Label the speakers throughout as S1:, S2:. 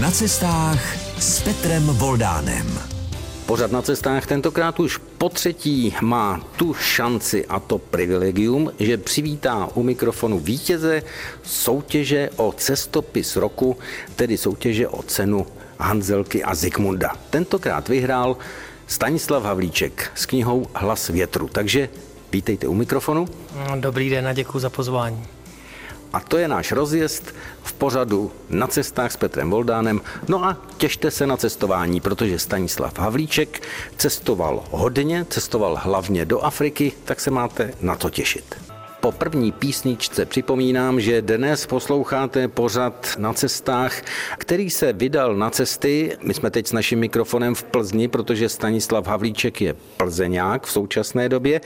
S1: Na cestách s Petrem Voldánem.
S2: Pořad na cestách tentokrát už po třetí má tu šanci a to privilegium, že přivítá u mikrofonu vítěze soutěže o cestopis roku, tedy soutěže o cenu Hanzelky a Zikmunda. Tentokrát vyhrál Stanislav Havlíček s knihou Hlas větru. Takže vítejte u mikrofonu.
S3: Dobrý den a děkuji za pozvání.
S2: A to je náš rozjezd v pořadu na cestách s Petrem Voldánem. No a těšte se na cestování, protože Stanislav Havlíček cestoval hodně, cestoval hlavně do Afriky, tak se máte na to těšit. Po první písničce připomínám, že dnes posloucháte pořad na cestách, který se vydal na cesty. My jsme teď s naším mikrofonem v Plzni, protože Stanislav Havlíček je plzeňák v současné době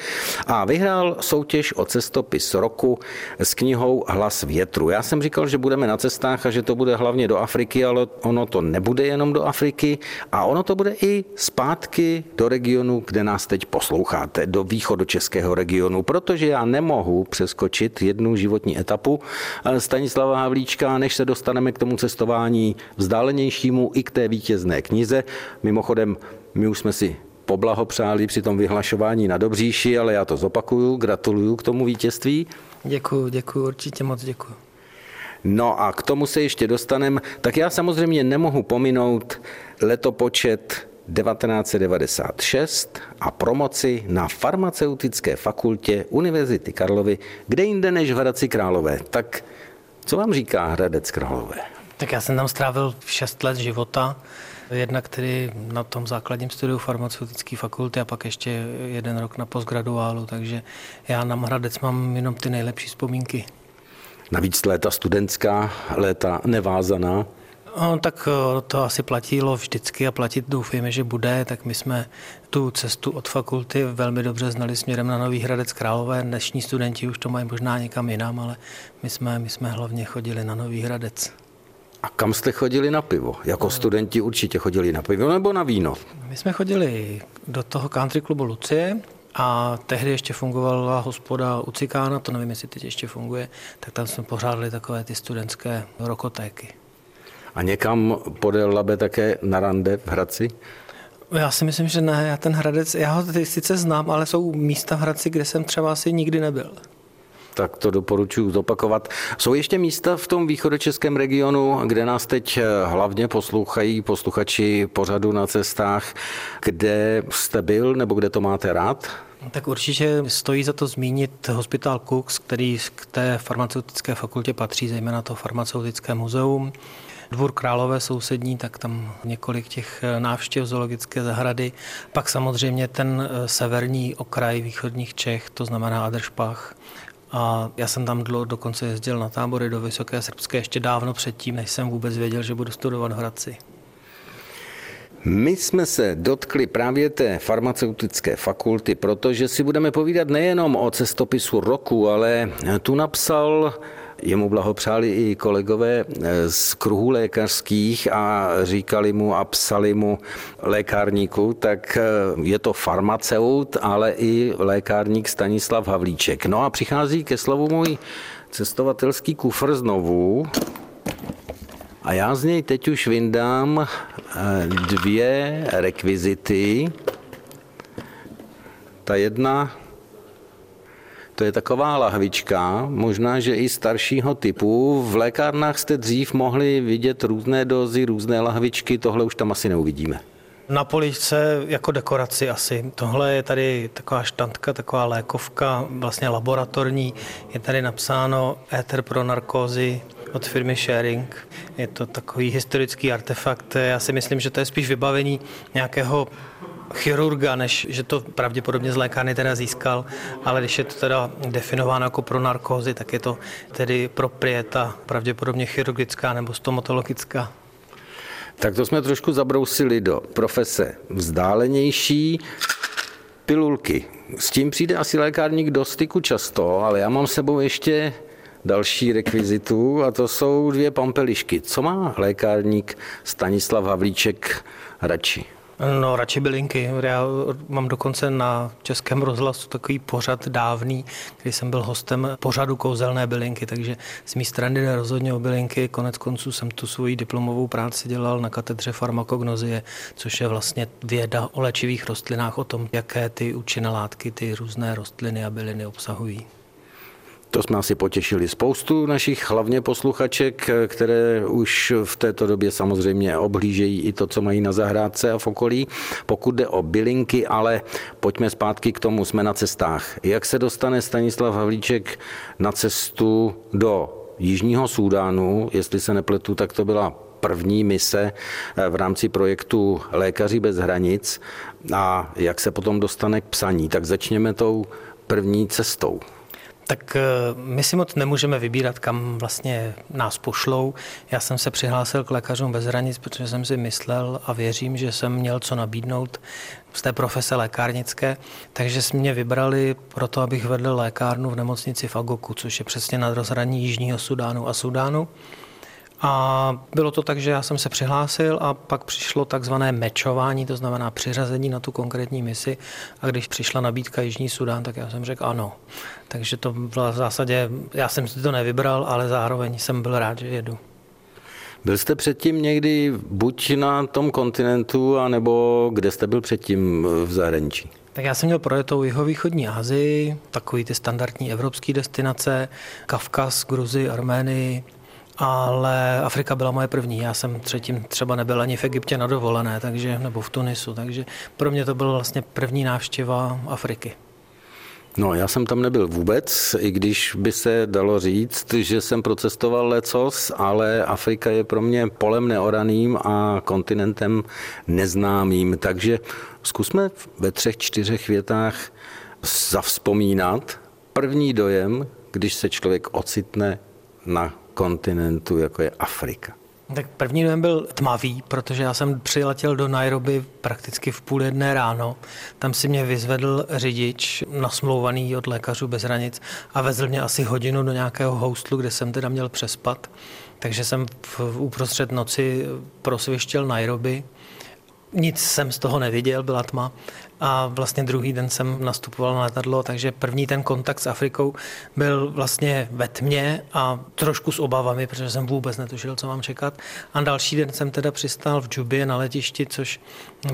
S2: a vyhrál soutěž o cestopis roku s knihou Hlas větru. Já jsem říkal, že budeme na cestách a že to bude hlavně do Afriky, ale ono to nebude jenom do Afriky a ono to bude i zpátky do regionu, kde nás teď posloucháte, do východočeského regionu, protože já nemohu přeskočit jednu životní etapu eh, Stanislava Havlíčka, než se dostaneme k tomu cestování vzdálenějšímu i k té vítězné knize. Mimochodem, my už jsme si poblahopřáli při tom vyhlašování na Dobříši, ale já to zopakuju, gratuluju k tomu vítězství.
S3: Děkuju, děkuju, určitě moc děkuju.
S2: No a k tomu se ještě dostaneme. Tak já samozřejmě nemohu pominout letopočet 1996 a promoci na farmaceutické fakultě Univerzity Karlovy, kde jinde než v Hradci Králové. Tak co vám říká Hradec Králové?
S3: Tak já jsem tam strávil 6 let života, jednak tedy na tom základním studiu farmaceutické fakulty a pak ještě jeden rok na postgraduálu, takže já na Hradec mám jenom ty nejlepší vzpomínky.
S2: Navíc léta studentská, léta nevázaná.
S3: No, tak eh, to asi platilo vždycky a platit doufejme, že bude, tak my jsme tu cestu od fakulty velmi dobře znali směrem na Nový Hradec Králové. Dnešní studenti už to mají možná někam jinam, ale my jsme, my jsme hlavně chodili na Nový Hradec.
S2: A kam jste chodili na pivo? Jako studenti určitě chodili na pivo nebo na víno?
S3: My jsme chodili do toho country klubu Lucie, a tehdy ještě fungovala hospoda u Cikána, to nevím, jestli teď ještě funguje, tak tam jsme pořádali takové ty studentské rokotéky.
S2: A někam podél Labe také na rande v Hradci?
S3: Já si myslím, že ne. Já ten Hradec, já ho sice znám, ale jsou místa v Hradci, kde jsem třeba asi nikdy nebyl.
S2: Tak to doporučuji zopakovat. Jsou ještě místa v tom východočeském regionu, kde nás teď hlavně poslouchají posluchači pořadu na cestách, kde jste byl nebo kde to máte rád?
S3: Tak určitě stojí za to zmínit Hospital Cooks, který k té farmaceutické fakultě patří, zejména to farmaceutické muzeum. Dvůr Králové sousední, tak tam několik těch eh, návštěv zoologické zahrady. Pak samozřejmě ten eh, severní okraj východních Čech, to znamená Adršpach. A já jsem tam dlouho dokonce jezdil na tábory do Vysoké Srbské ještě dávno předtím, než jsem vůbec věděl, že budu studovat v Hradci.
S2: My jsme se dotkli právě té farmaceutické fakulty, protože si budeme povídat nejenom o cestopisu roku, ale tu napsal Jemu blahopřáli i kolegové eh, z kruhů lékařských a říkali mu a psali mu lékárníku, tak eh, je to farmaceut, ale i lékárník Stanislav Havlíček. No a přichází ke slovu můj cestovatelský kufr znovu. A já z něj teď už vyndám eh, dvě rekvizity. Ta jedna to je taková lahvička, možná, že i staršího typu. V lékárnách jste dřív mohli vidět různé dozy, různé lahvičky, tohle už tam asi neuvidíme.
S3: Na poličce jako dekoraci asi. Tohle je tady taková štantka, taková lékovka, vlastně laboratorní. Je tady napsáno éter pro narkózy od firmy Sharing. Je to takový historický artefakt. Já si myslím, že to je spíš vybavení nějakého chirurga, než že to pravděpodobně z lékárny teda získal, ale když je to teda definováno jako pro narkózy, tak je to tedy proprieta pravděpodobně chirurgická nebo stomatologická.
S2: Tak to jsme trošku zabrousili do profese vzdálenější. Pilulky. S tím přijde asi lékárník do styku často, ale já mám sebou ještě další rekvizitu a to jsou dvě pampelišky. Co má lékárník Stanislav Havlíček radši?
S3: No, radši bylinky. Já mám dokonce na Českém rozhlasu takový pořad dávný, kdy jsem byl hostem pořadu kouzelné bylinky, takže z mé strany jde rozhodně o bylinky. Konec konců jsem tu svoji diplomovou práci dělal na katedře farmakognozie, což je vlastně věda o léčivých rostlinách, o tom, jaké ty účinné látky ty různé rostliny a byliny obsahují.
S2: To jsme asi potěšili spoustu našich hlavně posluchaček, které už v této době samozřejmě oblížejí i to, co mají na zahrádce a v okolí. Pokud jde o bylinky, ale pojďme zpátky k tomu, jsme na cestách. Jak se dostane Stanislav Havlíček na cestu do Jižního Súdánu, jestli se nepletu, tak to byla první mise v rámci projektu Lékaři bez hranic a jak se potom dostane k psaní. Tak začněme tou první cestou.
S3: Tak eh, my si moc nemůžeme vybírat, kam vlastně nás pošlou. Já jsem se přihlásil k lékařům bez hranic, protože jsem si myslel a věřím, že jsem měl co nabídnout z té profese lékárnické, takže jsme mě vybrali proto, abych vedl lékárnu v nemocnici v Agoku, což je přesně na rozhraní Jižního Sudánu a Sudánu. A bylo to tak, že já jsem se přihlásil a pak přišlo takzvané mečování, to znamená přiřazení na tu konkrétní misi. A když přišla nabídka Jižní Sudán, tak já jsem řekl ano. Takže to bylo v zásadě, já jsem si to nevybral, ale zároveň jsem byl rád, že jedu.
S2: Byl jste předtím někdy buď na tom kontinentu, anebo kde jste byl předtím v zahraničí?
S3: Tak já jsem měl projetou jihovýchodní Asii, takový ty standardní evropské destinace, Kavkaz, Gruzi, Arménii, ale Afrika byla moje první. Já jsem třetím třeba nebyl ani v Egyptě na dovolené, takže, nebo v Tunisu, takže pro mě to byla vlastně první návštěva Afriky.
S2: No, já jsem tam nebyl vůbec, i když by se dalo říct, že jsem procestoval lecos, ale Afrika je pro mě polem neoraným a kontinentem neznámým. Takže zkusme ve třech, čtyřech větách zavzpomínat první dojem, když se člověk ocitne na kontinentu, jako je Afrika?
S3: Tak první den byl tmavý, protože já jsem přiletěl do Nairobi prakticky v půl jedné ráno. Tam si mě vyzvedl řidič, nasmlouvaný od lékařů bez hranic a vezl mě asi hodinu do nějakého houstlu, kde jsem teda měl přespat. Takže jsem v, uprostřed noci prosvěštěl Nairobi. Nic jsem z toho neviděl, byla tma a vlastně druhý den jsem nastupoval na letadlo, takže první ten kontakt s Afrikou byl vlastně ve tmě a trošku s obavami, protože jsem vůbec netušil, co mám čekat. A další den jsem teda přistál v Džubě na letišti, což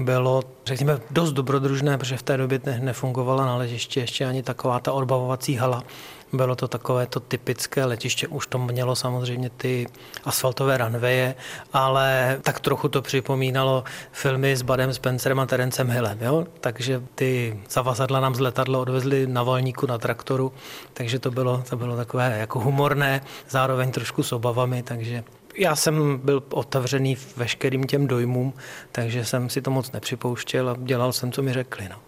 S3: bylo, řekněme, dost dobrodružné, protože v té době nefungovala na letišti ještě ani taková ta odbavovací hala, bylo to takové to typické letiště, už to mělo samozřejmě ty asfaltové ranveje, ale tak trochu to připomínalo filmy s Badem Spencerem a Terencem Hillem. Jo? Takže ty zavazadla nám z letadla odvezli na valníku na traktoru, takže to bylo, to bylo takové jako humorné, zároveň trošku s obavami, takže já jsem byl otevřený veškerým těm dojmům, takže jsem si to moc nepřipouštěl a dělal jsem, co mi řekli. No.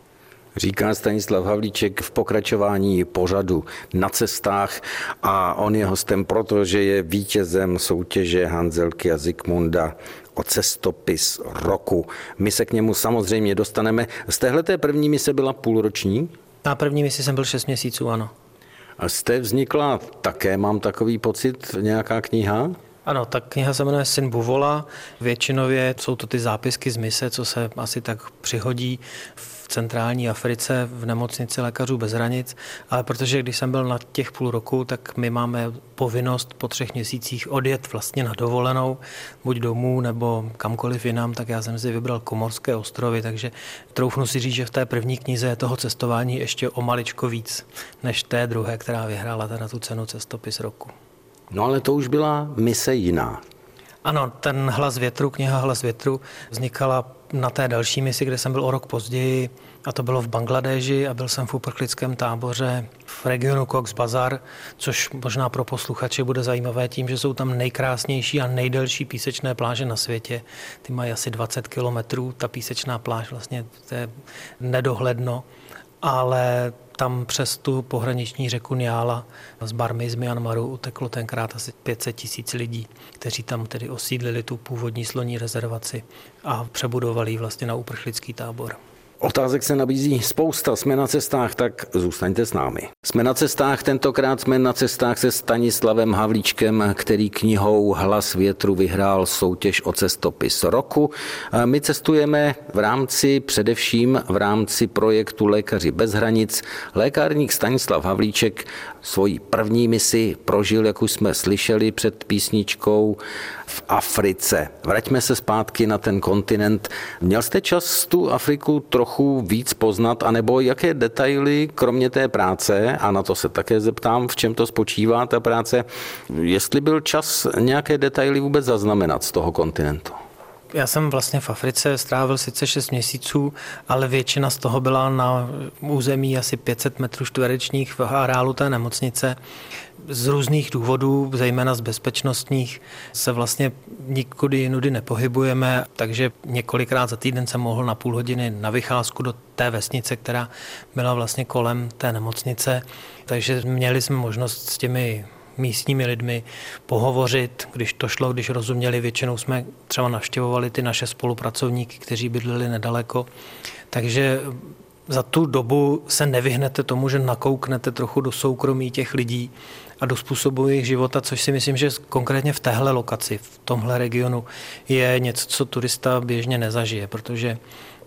S2: Říká Stanislav Havlíček v pokračování pořadu na cestách a on je hostem, protože je vítězem soutěže Hanzelky a Zikmunda o cestopis roku. My se k němu samozřejmě dostaneme. Z téhle první mise byla půlroční?
S3: Na první misi jsem byl 6 měsíců, ano.
S2: A jste vznikla také, mám takový pocit, nějaká kniha?
S3: Ano, ta kniha se jmenuje Syn Buvola. Většinově jsou to ty zápisky z mise, co se asi tak přihodí v centrální Africe v nemocnici lékařů bez hranic, ale protože když jsem byl na těch půl roku, tak my máme povinnost po třech měsících odjet vlastně na dovolenou, buď domů nebo kamkoliv jinam, tak já jsem si vybral Komorské ostrovy, takže troufnu si říct, že v té první knize je toho cestování ještě o maličko víc, než té druhé, která vyhrála teda tu cenu cestopis roku.
S2: No ale to už byla mise jiná.
S3: Ano, ten hlas větru, kniha Hlas větru vznikala na té další misi, kde jsem byl o rok později, a to bylo v Bangladeži a byl jsem v uprchlickém táboře v regionu Cox Bazar, což možná pro posluchače bude zajímavé tím, že jsou tam nejkrásnější a nejdelší písečné pláže na světě. Ty mají asi 20 kilometrů, ta písečná pláž vlastně to je nedohledno, ale tam přes tu pohraniční řeku Niála z Barmy z Myanmaru uteklo tenkrát asi 500 tisíc lidí, kteří tam tedy osídlili tu původní sloní rezervaci a přebudovali ji vlastně na uprchlický tábor.
S2: Otázek se nabízí spousta. Jsme na cestách, tak zůstaňte s námi. Jsme na cestách, tentokrát jsme na cestách se Stanislavem Havlíčkem, který knihou Hlas větru vyhrál soutěž o cestopis roku. My cestujeme v rámci, především v rámci projektu Lékaři bez hranic. Lékárník Stanislav Havlíček svoji první misi prožil, jak už jsme slyšeli před písničkou, v Africe. Vraťme se zpátky na ten kontinent. Měl jste čas tu Afriku trochu víc poznat, anebo jaké detaily, kromě té práce, a na to se také zeptám, v čem to spočívá ta práce, jestli byl čas nějaké detaily vůbec zaznamenat z toho kontinentu?
S3: Já jsem vlastně v Africe strávil sice 6 měsíců, ale většina z toho byla na území asi 500 metrů čtverečních v areálu té nemocnice. Z různých důvodů, zejména z bezpečnostních, se vlastně nikudy jinudy nepohybujeme, takže několikrát za týden jsem mohl na půl hodiny na vycházku do té vesnice, která byla vlastně kolem té nemocnice. Takže měli jsme možnost s těmi místními lidmi pohovořit, když to šlo, když rozuměli. Většinou jsme třeba navštěvovali ty naše spolupracovníky, kteří bydleli nedaleko. Takže za tu dobu se nevyhnete tomu, že nakouknete trochu do soukromí těch lidí a do způsobu jejich života, což si myslím, že konkrétně v téhle lokaci, v tomhle regionu je něco, co turista běžně nezažije, protože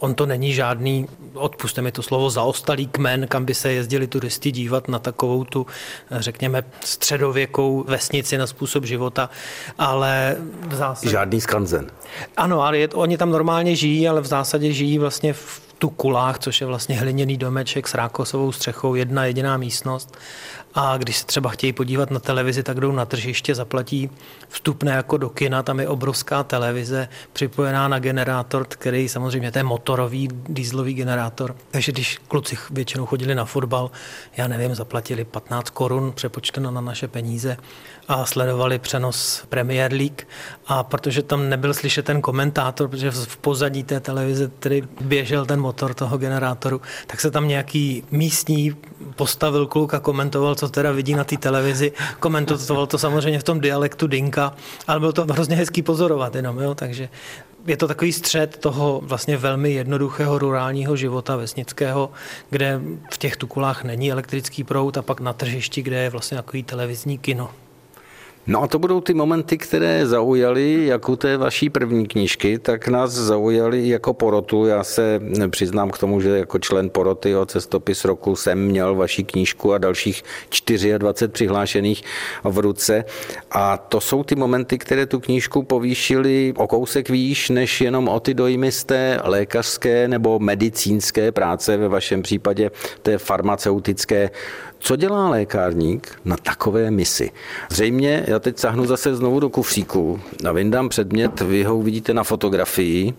S3: On to není žádný, odpuste mi to slovo, zaostalý kmen, kam by se jezdili turisti dívat na takovou tu, řekněme, středověkou vesnici na způsob života, ale
S2: v zásadě... Žádný skanzen.
S3: Ano, ale je, oni tam normálně žijí, ale v zásadě žijí vlastně v tu kulách, což je vlastně hliněný domeček s rákosovou střechou, jedna jediná místnost a když se třeba chtějí podívat na televizi, tak jdou na tržiště, zaplatí vstupné jako do kina, tam je obrovská televize připojená na generátor, který samozřejmě to je motorový dýzlový generátor. Takže když kluci většinou chodili na fotbal, já nevím, zaplatili 15 korun přepočteno na naše peníze a sledovali přenos Premier League a protože tam nebyl slyšet ten komentátor, protože v pozadí té televize tedy běžel ten motor toho generátoru, tak se tam nějaký místní postavil kluk a komentoval, co teda vidí na té televizi. Komentoval to samozřejmě v tom dialektu Dinka, ale bylo to hrozně hezký pozorovat jenom, jo, takže je to takový střed toho vlastně velmi jednoduchého rurálního života vesnického, kde v těch tukulách není elektrický proud a pak na tržišti, kde je vlastně takový televizní kino.
S2: No a to budou ty momenty, které zaujaly, jak u té vaší první knížky, tak nás zaujaly jako porotu. Já se přiznám k tomu, že jako člen poroty o cestopis roku jsem měl vaši knížku a dalších 24 přihlášených v ruce. A to jsou ty momenty, které tu knížku povýšily o kousek výš, než jenom o ty dojmy z té lékařské nebo medicínské práce, ve vašem případě té farmaceutické. Co dělá lékárník na takové misi? Zřejmě, já teď sahnu zase znovu do kufříku a vyndám předmět, vy ho uvidíte na fotografii.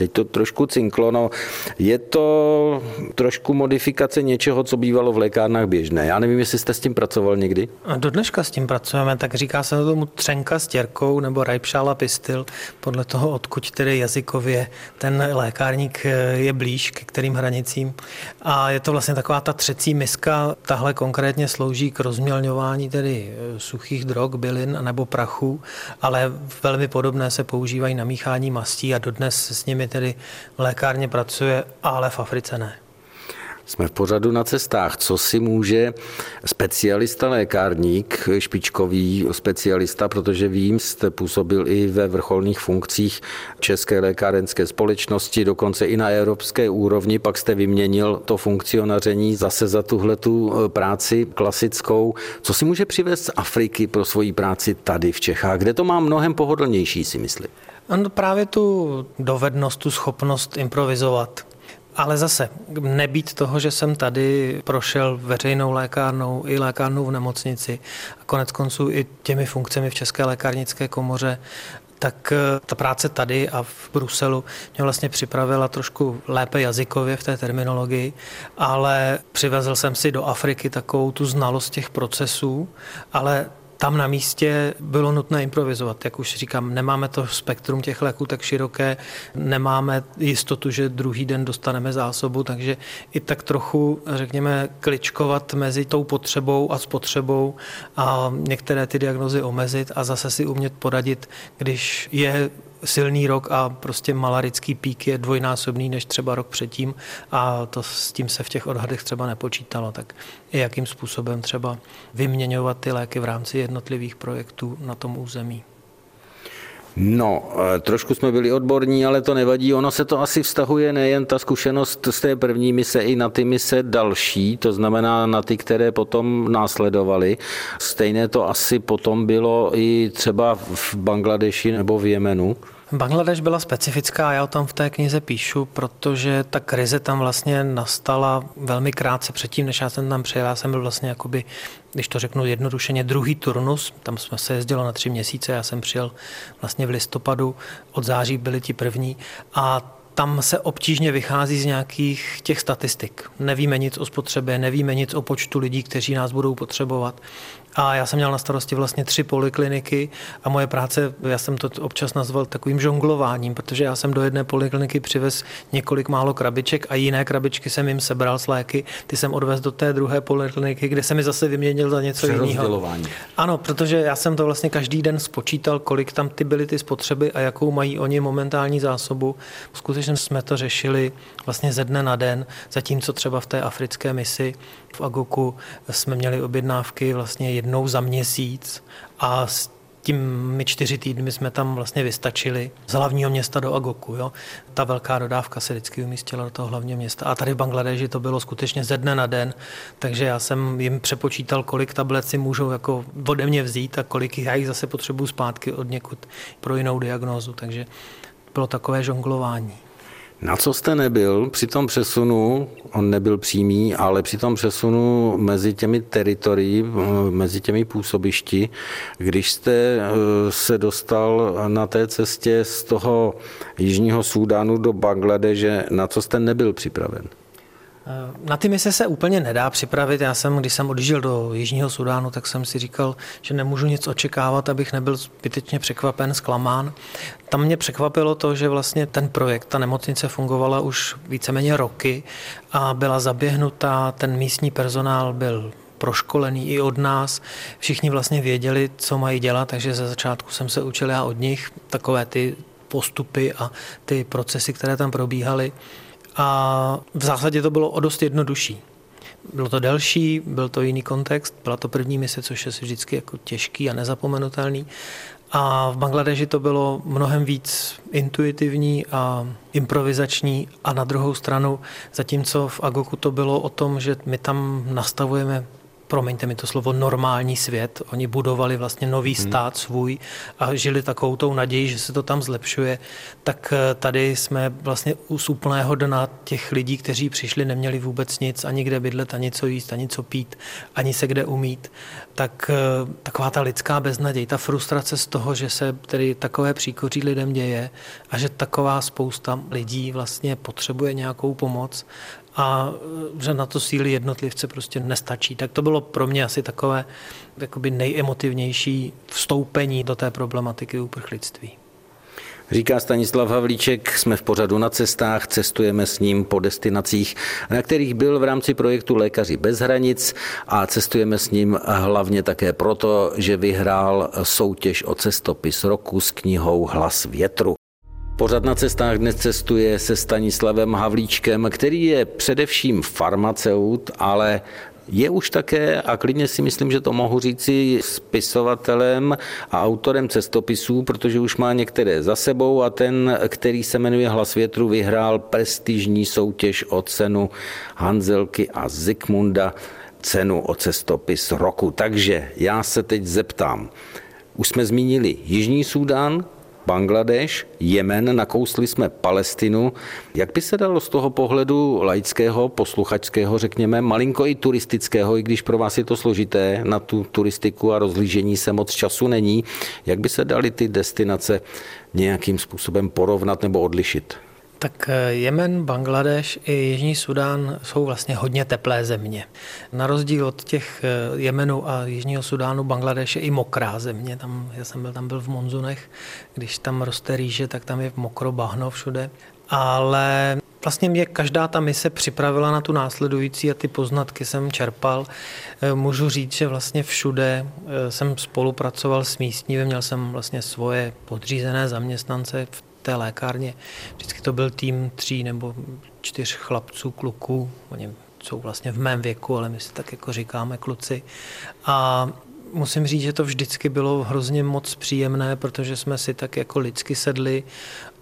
S2: Teď to trošku cinklo, no je to trošku modifikace něčeho, co bývalo v lékárnách běžné. Já nevím, jestli jste s tím pracoval někdy.
S3: A do dneška s tím pracujeme, tak říká se tomu třenka s těrkou nebo rajpšála pistil, podle toho, odkud tedy jazykově ten lékárník eh, je blíž k kterým hranicím. A je to vlastně taková ta třecí miska, tahle konkrétně slouží k rozmělňování tedy eh, suchých drog, bylin nebo prachu, ale velmi podobné se používají na míchání mastí a dodnes s nimi tedy v lékárně pracuje, ale v Africe ne.
S2: Jsme v pořadu na cestách. Co si může specialista lékárník, špičkový specialista, protože vím, jste působil i ve vrcholných funkcích České lékárenské společnosti, dokonce i na evropské úrovni, pak jste vyměnil to funkcionaření zase za tuhle tu eh, práci klasickou. Co si může přivést z Afriky pro svoji práci tady v Čechách, kde to má mnohem pohodlnější, si myslím?
S3: On právě tu dovednost, tu schopnost improvizovat. Ale zase, nebýt toho, že jsem tady prošel veřejnou lékárnou i lékárnou v nemocnici a konec konců i těmi funkcemi v České lékárnické komoře, tak eh, ta práce tady a v Bruselu mě vlastně připravila trošku lépe jazykově v té terminologii, ale přivezl jsem si do Afriky takovou tu znalost těch procesů, ale tam na místě bylo nutné improvizovat. Jak už říkám, nemáme to spektrum těch léků tak široké, nemáme jistotu, že druhý den dostaneme zásobu, takže i tak trochu, řekněme, kličkovat mezi tou potřebou a spotřebou a některé ty diagnozy omezit a zase si umět poradit, když je silný rok a prostě malarický pík je dvojnásobný než třeba rok předtím a to s tím se v těch odhadech třeba nepočítalo, tak jakým způsobem třeba vyměňovat ty léky v rámci jednotlivých projektů na tom území.
S2: No, eh, trošku jsme byli odborní, ale to nevadí. Ono se to asi vztahuje nejen ta zkušenost z té první mise, i na ty mise další, to znamená na ty, které potom následovaly. Stejné to asi potom bylo i třeba v Bangladeši nebo v Jemenu.
S3: Bangladeš byla specifická, já o tom v té knize píšu, protože ta krize tam vlastně nastala velmi krátce předtím, než já jsem tam přijel. Já jsem byl vlastně jakoby, když to řeknu jednodušeně, druhý turnus. Tam jsme se jezdilo na tři měsíce, já jsem přijel vlastně v listopadu, od září byli ti první a tam se obtížně vychází z nějakých těch statistik. Nevíme nic o spotřebě, nevíme nic o počtu lidí, kteří nás budou potřebovat. A já jsem měl na starosti vlastně tři polikliniky a moje práce, já jsem to občas nazval takovým žonglováním, protože já jsem do jedné polikliniky přivez několik málo krabiček a jiné krabičky jsem jim sebral s léky, ty jsem odvez do té druhé polikliniky, kde jsem mi zase vyměnil za něco jiného. Ano, protože já jsem to vlastně každý den spočítal, kolik tam ty byly ty spotřeby a jakou mají oni momentální zásobu. Skutečně jsme to řešili vlastně ze dne na den, zatímco třeba v té africké misi v Agoku jsme měli objednávky vlastně jednou za měsíc a s my čtyři týdny jsme tam vlastně vystačili z hlavního města do Agoku. Jo. Ta velká dodávka se vždycky umístila do toho hlavního města. A tady v Bangladeži to bylo skutečně ze dne na den, takže já jsem jim přepočítal, kolik tablet si můžou jako ode mě vzít a kolik já jich zase potřebuju zpátky od někud pro jinou diagnózu. Takže bylo takové žonglování.
S2: Na co jste nebyl při tom přesunu, on nebyl přímý, ale při tom přesunu mezi těmi teritorií, mezi těmi působišti, když jste eh, se dostal na té cestě z toho Jižního Súdánu do Bangladeže, na co jste nebyl připraven?
S3: Na ty mise se úplně nedá připravit. Já jsem, když jsem odjížděl do Jižního Sudánu, tak jsem si říkal, že nemůžu nic očekávat, abych nebyl zbytečně překvapen, zklamán. Tam mě překvapilo to, že vlastně ten projekt, ta nemocnice fungovala už víceméně roky a byla zaběhnutá, ten místní personál byl proškolený i od nás. Všichni vlastně věděli, co mají dělat, takže ze začátku jsem se učil já od nich takové ty postupy a ty procesy, které tam probíhaly. A v zásadě to bylo o dost jednodušší. Bylo to delší, byl to jiný kontext, byla to první mise, což je vždycky jako těžký a nezapomenutelný. A v Bangladeži to bylo mnohem víc intuitivní a improvizační a na druhou stranu, zatímco v Agoku to bylo o tom, že my tam nastavujeme promiňte mi to slovo, normální svět. Oni budovali vlastně nový hmm. stát svůj a žili takovou tou naději, že se to tam zlepšuje. Tak eh, tady jsme vlastně u úplného dna těch lidí, kteří přišli, neměli vůbec nic, ani kde bydlet, ani co jíst, ani co pít, ani se kde umít. Tak eh, taková ta lidská beznaděj, ta frustrace z toho, že se tedy takové příkoří lidem děje a že taková spousta lidí vlastně potřebuje nějakou pomoc a e, že na to síly jednotlivce prostě nestačí. Tak to bylo pro mě asi takové jakoby nejemotivnější vstoupení do té problematiky uprchlictví.
S2: Říká Stanislav Havlíček, jsme v pořadu na cestách, cestujeme s ním po destinacích, na kterých byl v rámci projektu Lékaři bez hranic a cestujeme s ním hlavně také proto, že vyhrál soutěž o cestopis roku s knihou Hlas větru. Pořad na cestách dnes cestuje se Stanislavem Havlíčkem, který je především farmaceut, ale je už také, a klidně si myslím, že to mohu říci, spisovatelem a autorem cestopisů, protože už má některé za sebou a ten, který se jmenuje Hlas větru, vyhrál prestižní soutěž o cenu Hanzelky a Zikmunda, cenu o cestopis roku. Takže já se teď zeptám, už jsme zmínili Jižní Súdán, Bangladeš, Jemen, nakousli jsme Palestinu. Jak by se dalo z toho pohledu laického, posluchačského, řekněme, malinko i turistického, i když pro vás je to složité, na tu turistiku a rozlížení se moc času není, jak by se daly ty destinace nějakým způsobem porovnat nebo odlišit?
S3: Tak eh, Jemen, Bangladeš i Jižní Sudán jsou vlastně hodně teplé země. Na rozdíl od těch eh, Jemenu a Jižního Sudánu, Bangladeš je i mokrá země. Tam, já jsem byl, tam byl v Monzunech, když tam roste rýže, tak tam je mokro bahno všude. Ale vlastně mě každá ta mise připravila na tu následující a ty poznatky jsem čerpal. Eh, můžu říct, že vlastně všude jsem spolupracoval s místními, měl jsem vlastně svoje podřízené zaměstnance v té lékárně. Vždycky to byl tým tří nebo čtyř chlapců, kluků. Oni jsou vlastně v mém věku, ale my si tak jako říkáme kluci. A musím říct, že to vždycky bylo hrozně moc příjemné, protože jsme si tak jako lidsky sedli.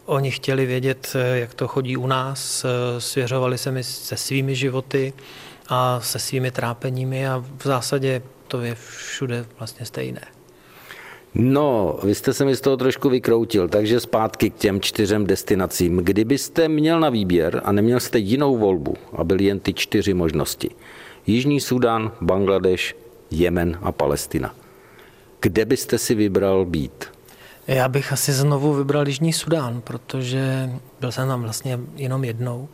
S3: Oni chtěli vědět, jak to chodí u nás, svěřovali se mi se svými životy a se svými trápeními a v zásadě to je všude vlastně stejné.
S2: No, vy jste se mi z toho trošku vykroutil, takže zpátky k těm čtyřem destinacím. Kdybyste měl na výběr a neměl jste jinou volbu a byly jen ty čtyři možnosti. Jižní Sudán, Bangladeš, Jemen a Palestina. Kde byste si vybral být?
S3: Já bych asi znovu vybral Jižní Sudán, protože byl jsem tam vlastně jenom jednou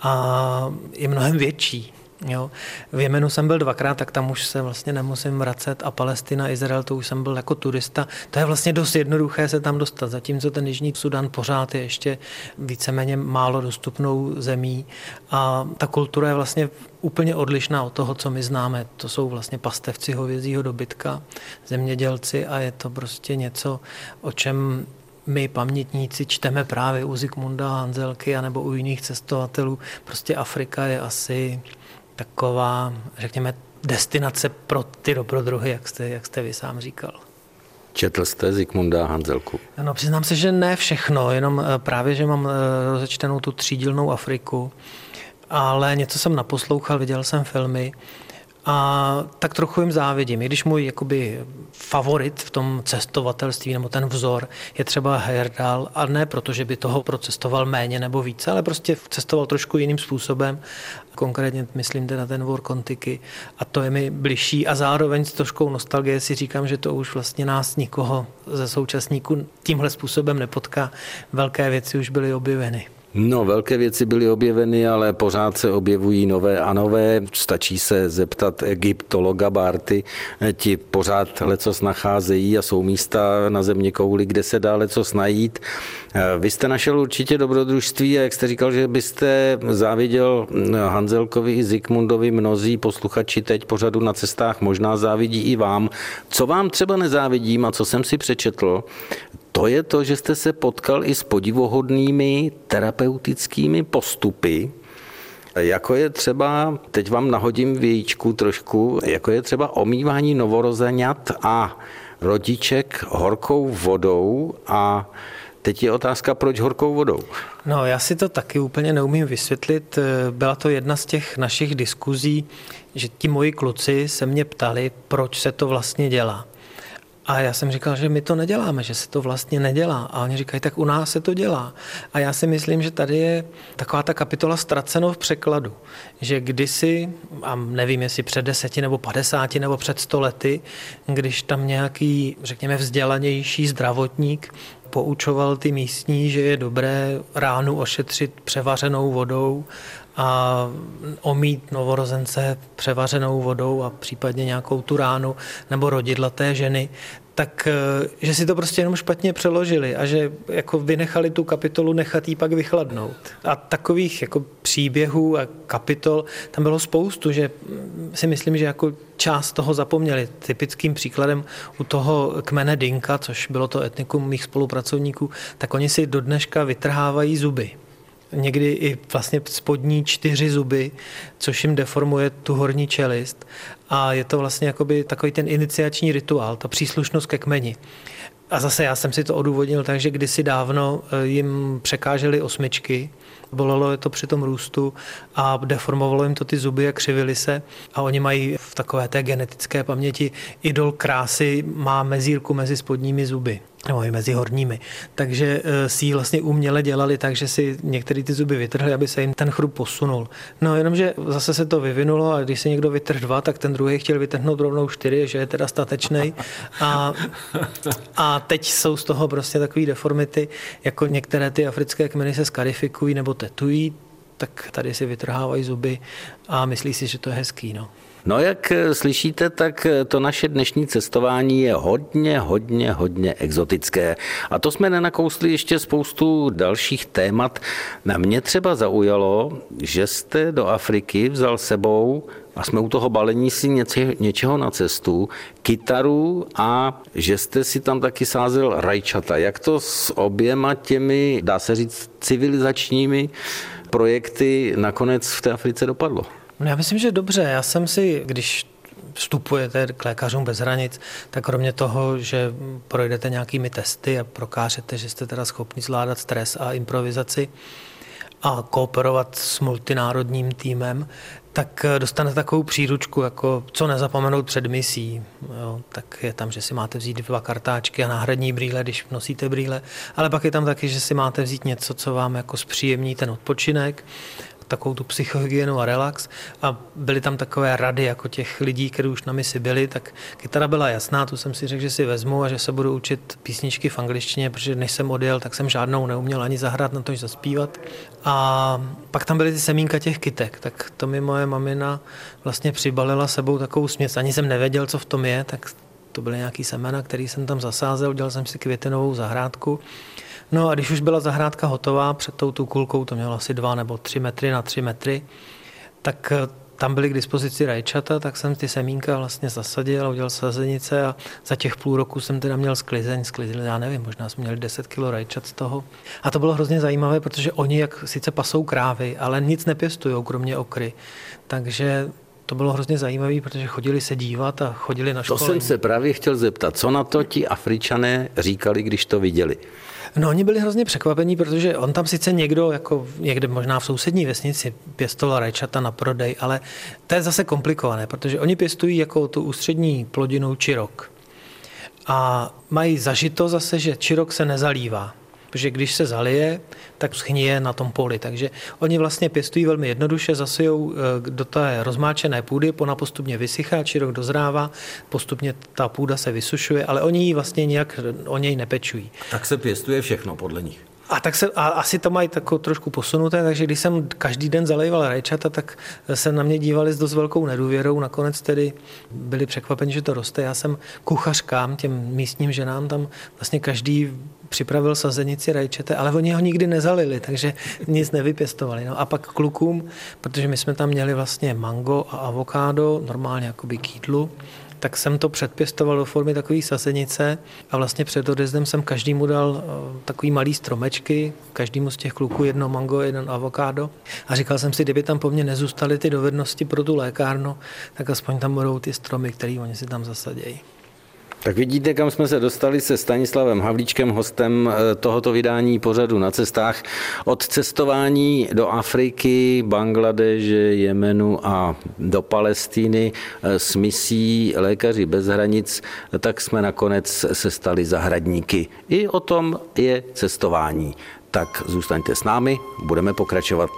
S3: a je mnohem větší. Jo. V Jemenu jsem byl dvakrát, tak tam už se vlastně nemusím vracet a Palestina, Izrael, to už jsem byl jako turista. To je vlastně dost jednoduché se tam dostat, zatímco ten Jižní Sudan pořád je ještě víceméně málo dostupnou zemí a ta kultura je vlastně úplně odlišná od toho, co my známe. To jsou vlastně pastevci hovězího dobytka, zemědělci a je to prostě něco, o čem my pamětníci čteme právě u Zikmunda Hanzelky anebo u jiných cestovatelů. Prostě Afrika je asi taková, řekněme, destinace pro ty dobrodruhy, jak jste, jak jste vy sám říkal.
S2: Četl jste Zikmunda Hanzelku?
S3: No, přiznám se, že ne všechno, jenom eh, právě, že mám eh, rozečtenou tu třídílnou Afriku, ale něco jsem naposlouchal, viděl jsem filmy a tak trochu jim závidím. I když můj jakoby favorit v tom cestovatelství nebo ten vzor je třeba Heyerdahl a ne proto, že by toho procestoval méně nebo více, ale prostě cestoval trošku jiným způsobem. Konkrétně myslím teda ten Vor Kontiky a to je mi bližší a zároveň s troškou nostalgie si říkám, že to už vlastně nás nikoho ze současníků tímhle způsobem nepotká. Velké věci už byly objeveny.
S2: No, velké věci byly objeveny, ale pořád se objevují nové a nové. Stačí se zeptat egyptologa Barty, ti pořád lecos nacházejí a jsou místa na země kouli, kde se dá lecos najít. Vy jste našel určitě dobrodružství a jak jste říkal, že byste záviděl Hanzelkovi i Zikmundovi mnozí posluchači teď pořadu na cestách možná závidí i vám. Co vám třeba nezávidím a co jsem si přečetl, to je to, že jste se potkal i s podivohodnými terapeutickými postupy, jako je třeba, teď vám nahodím vějíčku trošku, jako je třeba omývání novorozenat a rodiček horkou vodou a Teď je otázka, proč horkou vodou?
S3: No, já si to taky úplně neumím vysvětlit. Byla to jedna z těch našich diskuzí, že ti moji kluci se mě ptali, proč se to vlastně dělá. A já jsem říkal, že my to neděláme, že se to vlastně nedělá. A oni říkají, tak u nás se to dělá. A já si myslím, že tady je taková ta kapitola ztraceno v překladu. Že kdysi, a nevím, jestli před deseti nebo padesáti nebo před sto lety, když tam nějaký, řekněme, vzdělanější zdravotník poučoval ty místní, že je dobré ránu ošetřit převařenou vodou a omít novorozence převařenou vodou a případně nějakou tu ránu nebo rodidlaté ženy, tak eh, že si to prostě jenom špatně přeložili a že jako vynechali tu kapitolu nechat jí pak vychladnout. A takových jako příběhů a kapitol tam bylo spoustu, že si myslím, že jako část toho zapomněli. Typickým příkladem u toho kmene Dinka, což bylo to etnikum mých spolupracovníků, tak oni si do dneška vytrhávají zuby někdy i vlastně spodní čtyři zuby, což jim deformuje tu horní čelist. A je to vlastně jakoby takový ten iniciační rituál, ta příslušnost ke kmeni. A zase já jsem si to odůvodnil tak, že kdysi dávno eh, jim překážely osmičky, bolelo je to při tom růstu a deformovalo jim to ty zuby a křivily se a oni mají v takové té genetické paměti idol krásy má mezírku mezi spodními zuby nebo i mezi horními. Takže eh, si ji vlastně uměle dělali tak, že si některé ty zuby vytrhli, aby se jim ten chrup posunul. No jenomže zase se to vyvinulo a když se někdo vytrh dva, tak ten druhý chtěl vytrhnout rovnou čtyři, že je teda statečný. A, a teď jsou z toho prostě takové deformity, jako některé ty africké kmeny se skarifikují nebo tetují, tak tady si vytrhávají zuby a myslí si, že to je hezký. No.
S2: No jak eh, slyšíte, tak eh, to naše dnešní cestování je hodně, hodně, hodně exotické. A to jsme nenakousli ještě spoustu dalších témat. Na mě třeba zaujalo, že jste do Afriky vzal sebou a jsme u toho balení si něče, něčeho na cestu, kytaru a že jste si tam taky sázel rajčata. Jak to s oběma těmi, dá se říct, civilizačními projekty nakonec v té Africe dopadlo?
S3: No já myslím, že dobře. Já jsem si, když vstupujete k lékařům bez hranic, tak kromě toho, že projdete nějakými testy a prokážete, že jste teda schopni zvládat stres a improvizaci a kooperovat s multinárodním týmem, tak dostanete takovou příručku, jako co nezapomenout před misí. Jo, tak je tam, že si máte vzít dva kartáčky a náhradní brýle, když nosíte brýle, ale pak je tam taky, že si máte vzít něco, co vám jako zpříjemní ten odpočinek takovou tu psychohygienu a relax a byly tam takové rady jako těch lidí, kteří už na misi byli, tak kytara byla jasná, tu jsem si řekl, že si vezmu a že se budu učit písničky v angličtině, protože než jsem odjel, tak jsem žádnou neuměl ani zahrát, na to zaspívat. A pak tam byly ty semínka těch kytek, tak to mi moje mamina vlastně přibalila sebou takovou směs. Ani jsem nevěděl, co v tom je, tak to byly nějaký semena, který jsem tam zasázel, udělal jsem si květinovou zahrádku No a když už byla zahrádka hotová před tou kulkou, to mělo asi dva nebo tři metry na tři metry, tak eh, tam byly k dispozici rajčata, tak jsem ty semínka vlastně zasadil a udělal sazenice a za těch půl roku jsem teda měl sklizeň, sklizeň, já nevím, možná jsme měli 10 kilo rajčat z toho. A to bylo hrozně zajímavé, protože oni jak sice pasou krávy, ale nic nepěstují, kromě okry. Takže to bylo hrozně zajímavé, protože chodili se dívat a chodili na školení.
S2: To jsem se právě chtěl zeptat, co na to ti Afričané říkali, když to viděli?
S3: No oni byli hrozně překvapení, protože on tam sice někdo, jako někde možná v sousední vesnici, pěstoval rajčata na prodej, ale to je zase komplikované, protože oni pěstují jako tu ústřední plodinu čirok. A mají zažito zase, že čirok se nezalívá protože když se zalije, tak schnije na tom poli. Takže oni vlastně pěstují velmi jednoduše, zasijou eh, do té rozmáčené půdy, pona postupně vysychá, či rok dozrává, postupně ta půda se vysušuje, ale oni ji vlastně nějak o něj nepečují.
S2: Tak se pěstuje všechno podle nich.
S3: A tak se, a asi to mají tako trošku posunuté, takže když jsem každý den zalejval rajčata, tak se na mě dívali s dost velkou nedůvěrou. Nakonec tedy byli překvapeni, že to roste. Já jsem kuchařkám, těm místním ženám tam vlastně každý připravil sazenici rajčete, ale oni ho nikdy nezalili, takže nic nevypěstovali. No a pak klukům, protože my jsme tam měli vlastně mango a avokádo, normálně jakoby kýtlu, tak jsem to předpěstoval do formy takové sasenice a vlastně před odjezdem jsem každému dal eh, takový malý stromečky, každému z těch kluků jedno mango, jeden avokádo a říkal jsem si, kdyby tam po mně nezůstaly ty dovednosti pro tu lékárnu, tak aspoň tam budou ty stromy, které oni si tam zasadějí.
S2: Tak vidíte, kam jsme se dostali se Stanislavem Havlíčkem, hostem eh, tohoto vydání pořadu na cestách. Od cestování do Afriky, Bangladeže, Jemenu a do Palestíny eh, s misí Lékaři bez hranic, tak jsme nakonec se stali zahradníky. I o tom je cestování. Tak zůstaňte s námi, budeme pokračovat.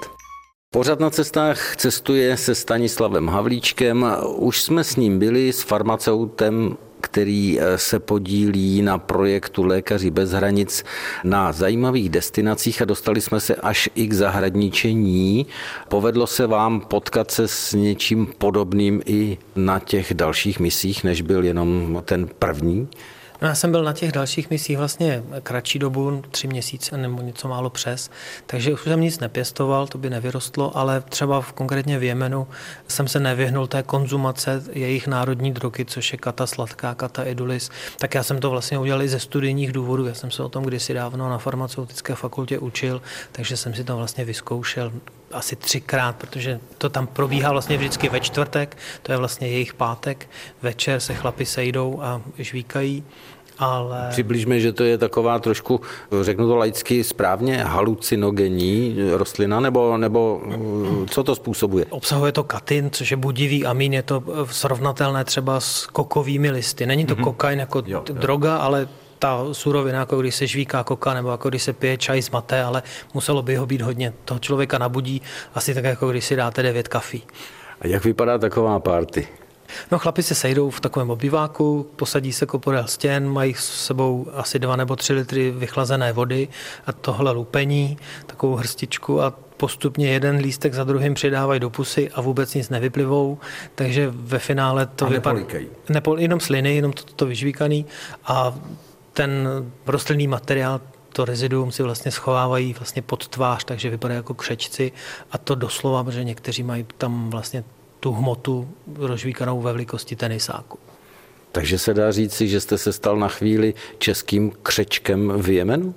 S2: Pořad na cestách cestuje se Stanislavem Havlíčkem. Už jsme s ním byli, s farmaceutem který eh, se podílí na projektu Lékaři bez hranic na zajímavých destinacích a dostali jsme se až i k zahradničení. Povedlo se vám potkat se s něčím podobným i na těch dalších misích, než byl jenom ten první?
S3: No já jsem byl na těch dalších misích vlastně kratší dobu, tři měsíce nebo něco málo přes, takže už jsem nic nepěstoval, to by nevyrostlo, ale třeba v, konkrétně v Jemenu jsem se nevyhnul té konzumace jejich národní drogy, což je kata sladká, kata edulis, tak já jsem to vlastně udělal i ze studijních důvodů, já jsem se o tom kdysi dávno na farmaceutické fakultě učil, takže jsem si to vlastně vyzkoušel asi třikrát, protože to tam probíhá vlastně vždycky ve čtvrtek, to je vlastně jejich pátek, večer se chlapi sejdou a žvíkají. Ale...
S2: Přibližme, že to je taková trošku, řeknu to laicky správně, halucinogenní rostlina, nebo, nebo co to způsobuje?
S3: Obsahuje to katin, což je budivý amín, je to srovnatelné třeba s kokovými listy. Není to mm-hmm. kokain jako jo, droga, jo. ale ta surovina, jako když se žvíká koka nebo jako když se pije čaj z mate, ale muselo by ho být hodně. Toho člověka nabudí asi tak, jako když si dáte devět kafí.
S2: A jak vypadá taková party?
S3: No chlapi se sejdou v takovém obyváku, posadí se podél stěn, mají s sebou asi dva nebo tři litry vychlazené vody a tohle lupení, takovou hrstičku a postupně jeden lístek za druhým přidávají do pusy a vůbec nic nevyplivou, takže ve finále to
S2: vypadá...
S3: Nepo, jenom sliny, jenom to, to vyžvíkaný a ten rostlinný materiál to reziduum si vlastně schovávají vlastně pod tvář, takže vypadá jako křečci a to doslova, protože někteří mají tam vlastně tu hmotu rozžvíkanou ve velikosti tenisáku.
S2: Takže se dá říci, že jste se stal na chvíli českým křečkem v Jemenu?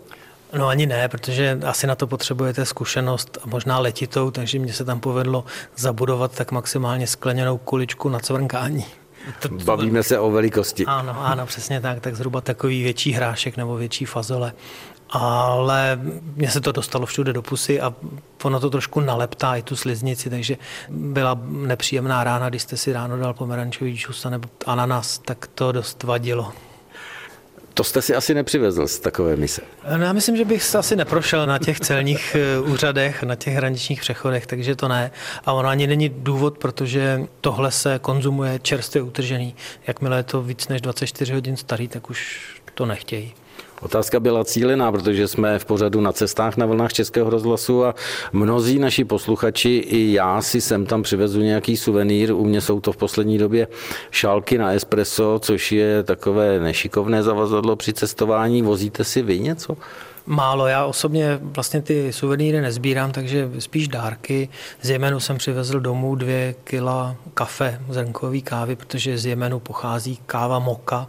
S3: No ani ne, protože asi na to potřebujete zkušenost a možná letitou, takže mě se tam povedlo zabudovat tak maximálně skleněnou kuličku na cvrnkání.
S2: To, to, Bavíme se o velikosti.
S3: Ano, ano, přesně tak, tak zhruba takový větší hrášek nebo větší fazole ale mně se to dostalo všude do pusy a ono to trošku naleptá i tu sliznici, takže byla nepříjemná rána, když jste si ráno dal pomerančový džus nebo ananas, tak to dost vadilo.
S2: To jste si asi nepřivezl z takové mise.
S3: No, já myslím, že bych se asi neprošel na těch celních eh, úřadech, na těch hraničních přechodech, takže to ne. A ono ani není důvod, protože tohle se konzumuje čerstvě utržený. Jakmile je to víc než 24 hodin starý, tak už to nechtějí.
S2: Otázka byla cílená, protože jsme v pořadu na cestách na vlnách Českého rozhlasu a mnozí naši posluchači, i já si sem tam přivezu nějaký suvenýr. U mě jsou to v poslední době šálky na espresso, což je takové nešikovné zavazadlo při cestování. Vozíte si vy něco?
S3: Málo, já osobně vlastně ty suvenýry nezbírám, takže spíš dárky. Z Jemenu jsem přivezl domů dvě kila kafe, zrnkový kávy, protože z Jemenu pochází káva moka,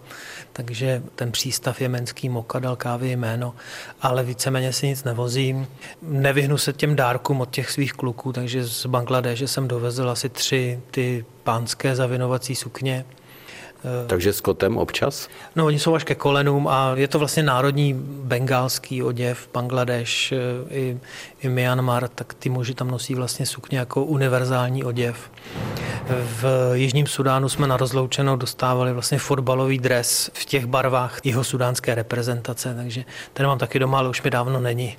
S3: takže ten přístav jemenský moka dal kávy jméno, ale víceméně si nic nevozím. Nevyhnu se těm dárkům od těch svých kluků, takže z Bangladeže jsem dovezl asi tři ty pánské zavinovací sukně,
S2: Takže s kotem občas?
S3: No, oni jsou až ke kolenům a je to vlastně národní bengálský oděv, Bangladeš eh, i, i Myanmar, tak ty muži tam nosí vlastně sukně jako univerzální oděv. V Jižním Sudánu jsme na rozloučenou dostávali vlastně fotbalový dres v těch barvách jeho sudánské reprezentace, takže ten mám taky doma, ale už mi dávno není.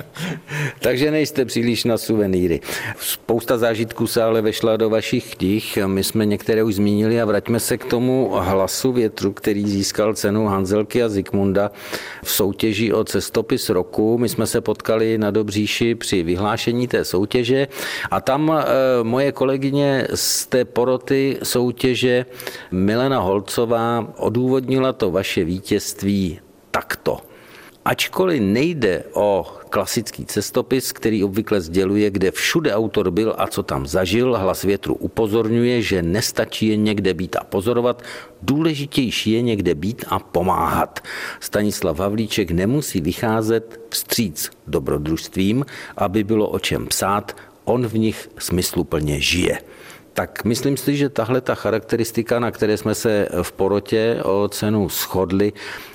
S2: takže nejste příliš na suvenýry. Spousta zážitků se ale vešla do vašich knih. My jsme některé už zmínili a vraťme se k tomu hlasu větru, který získal cenu Hanzelky a Zikmunda v soutěži o cestopis roku. My jsme se potkali na Dobříši při vyhlášení té soutěže a tam e, moje kolegyně z té poroty soutěže Milena Holcová odůvodnila to vaše vítězství takto. Ačkoliv nejde o klasický cestopis, který obvykle sděluje, kde všude autor byl a co tam zažil, hlas větru upozorňuje, že nestačí jen někde být a pozorovat, důležitější je někde být a pomáhat. Stanislav Havlíček nemusí vycházet vstříc dobrodružstvím, aby bylo o čem psát, on v nich smysluplně žije. Tak myslím si, že tahle ta charakteristika, na které jsme se v porotě o cenu shodli,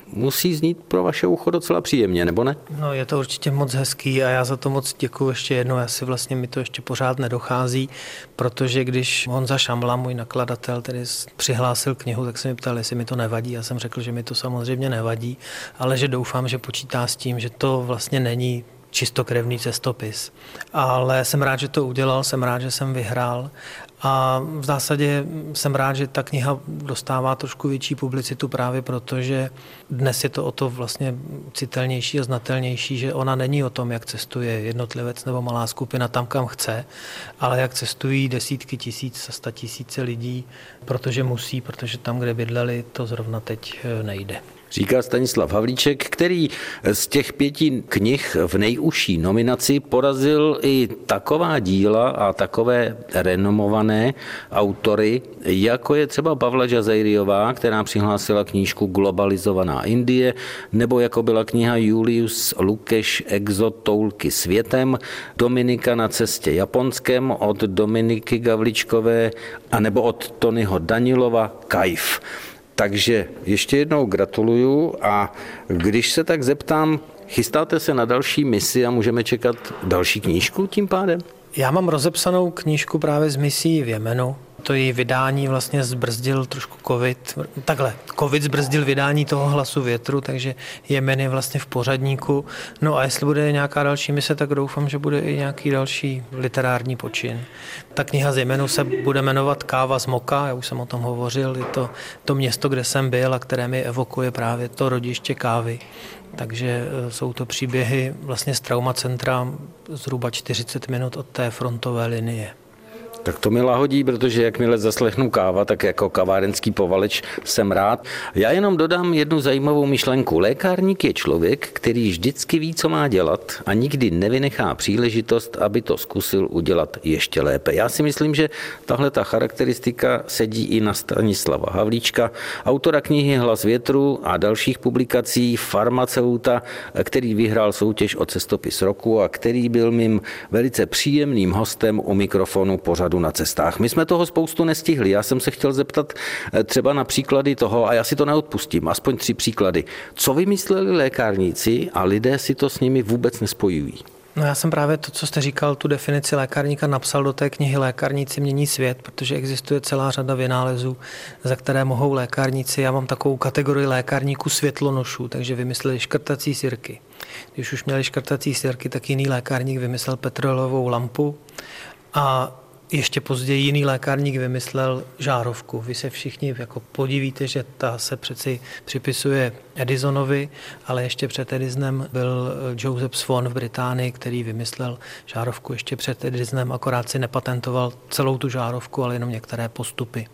S2: musí znít pro vaše ucho docela příjemně, nebo ne?
S3: No je to určitě moc hezký a já za to moc děkuji ještě jednou. Já si vlastně mi to ještě pořád nedochází, protože když Honza Šamla, můj nakladatel, tedy přihlásil knihu, tak se mi ptal, jestli mi to nevadí. Já jsem řekl, že mi to samozřejmě nevadí, ale že doufám, že počítá s tím, že to vlastně není čistokrevný cestopis. Ale jsem rád, že to udělal, jsem rád, že jsem vyhrál a v zásadě jsem rád, že ta kniha dostává trošku větší publicitu právě proto, že dnes je to o to vlastně citelnější a znatelnější, že ona není o tom, jak cestuje jednotlivec nebo malá skupina tam, kam chce, ale jak cestují desítky tisíc a sta tisíce lidí, protože musí, protože tam, kde bydleli, to zrovna teď eh, nejde
S2: říká Stanislav Havlíček, který z těch pěti knih v nejužší nominaci porazil i taková díla a takové renomované autory, jako je třeba Pavla Žazejriová, která přihlásila knížku Globalizovaná Indie, nebo jako byla kniha Julius Lukeš Exotoulky světem, Dominika na cestě japonskem od Dominiky Gavličkové, anebo od Tonyho Danilova Kajf. Takže ještě jednou gratuluju a když se tak zeptám, chystáte se na další misi a můžeme čekat další knížku tím pádem?
S3: Já mám rozepsanou knížku právě z misí v Jemenu, to její vydání vlastně zbrzdil trošku covid. Takhle, covid zbrzdil vydání toho hlasu větru, takže Jemen je vlastně v pořadníku. No a jestli bude nějaká další mise, tak doufám, že bude i nějaký další literární počin. Ta kniha z Jemenu se bude jmenovat Káva z Moka, já už jsem o tom hovořil, je to to město, kde jsem byl a které mi evokuje právě to rodiště kávy. Takže e, jsou to příběhy vlastně z traumacentra zhruba 40 minut od té frontové linie.
S2: Tak to mi lahodí, protože jakmile zaslechnu káva, tak jako kavárenský povaleč jsem rád. Já jenom dodám jednu zajímavou myšlenku. Lékárník je člověk, který vždycky ví, co má dělat a nikdy nevynechá příležitost, aby to zkusil udělat ještě lépe. Já si myslím, že tahle ta charakteristika sedí i na Stanislava Havlíčka, autora knihy Hlas větru a dalších publikací, farmaceuta, který vyhrál soutěž o cestopis roku a který byl mým velice příjemným hostem u mikrofonu pořadu řadu na cestách. My jsme toho spoustu nestihli. Já jsem se chtěl zeptat eh, třeba na příklady toho, a já si to neodpustím, aspoň tři příklady. Co vymysleli lékárníci a lidé si to s nimi vůbec nespojují?
S3: No já jsem právě to, co jste říkal, tu definici lékárníka napsal do té knihy Lékárníci mění svět, protože existuje celá řada vynálezů, za které mohou lékárníci. Já mám takovou kategorii lékárníků světlonošů, takže vymysleli škrtací sirky. Když už měli škrtací sirky, tak jiný lékárník vymyslel petrolovou lampu a ještě později jiný lékárník vymyslel žárovku. Vy se všichni jako podivíte, že ta se přeci připisuje Edisonovi, ale ještě před Edisonem byl Joseph Swan v Británii, který vymyslel žárovku ještě před Edisonem, akorát si nepatentoval celou tu žárovku, ale jenom některé postupy.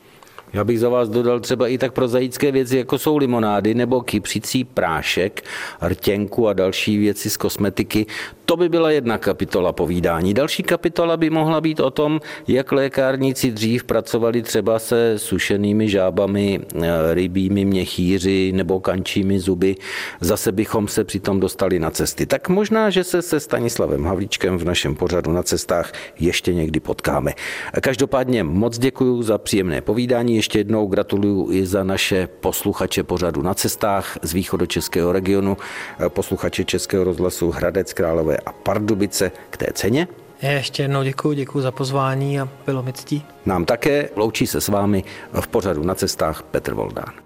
S2: Já bych za vás dodal třeba i tak prozaické věci, jako jsou limonády nebo kypřící prášek, rtěnku a další věci z kosmetiky. To by byla jedna kapitola povídání. Další kapitola by mohla být o tom, jak lékárníci dřív pracovali třeba se sušenými žábami, eh, rybími měchýři nebo kančími zuby. Zase bychom se přitom dostali na cesty. Tak možná, že se se Stanislavem Havlíčkem v našem pořadu na cestách ještě někdy potkáme. Každopádně moc děkuji za příjemné povídání. Ještě jednou gratuluju i za naše posluchače pořadu na cestách z východočeského regionu, eh, posluchače Českého rozhlasu Hradec Králové a Pardubice k té ceně.
S3: Ještě jednou děkuji, děkuji za pozvání a bylo mi ctí.
S2: Nám také loučí se s vámi v pořadu na cestách Petr Voldán.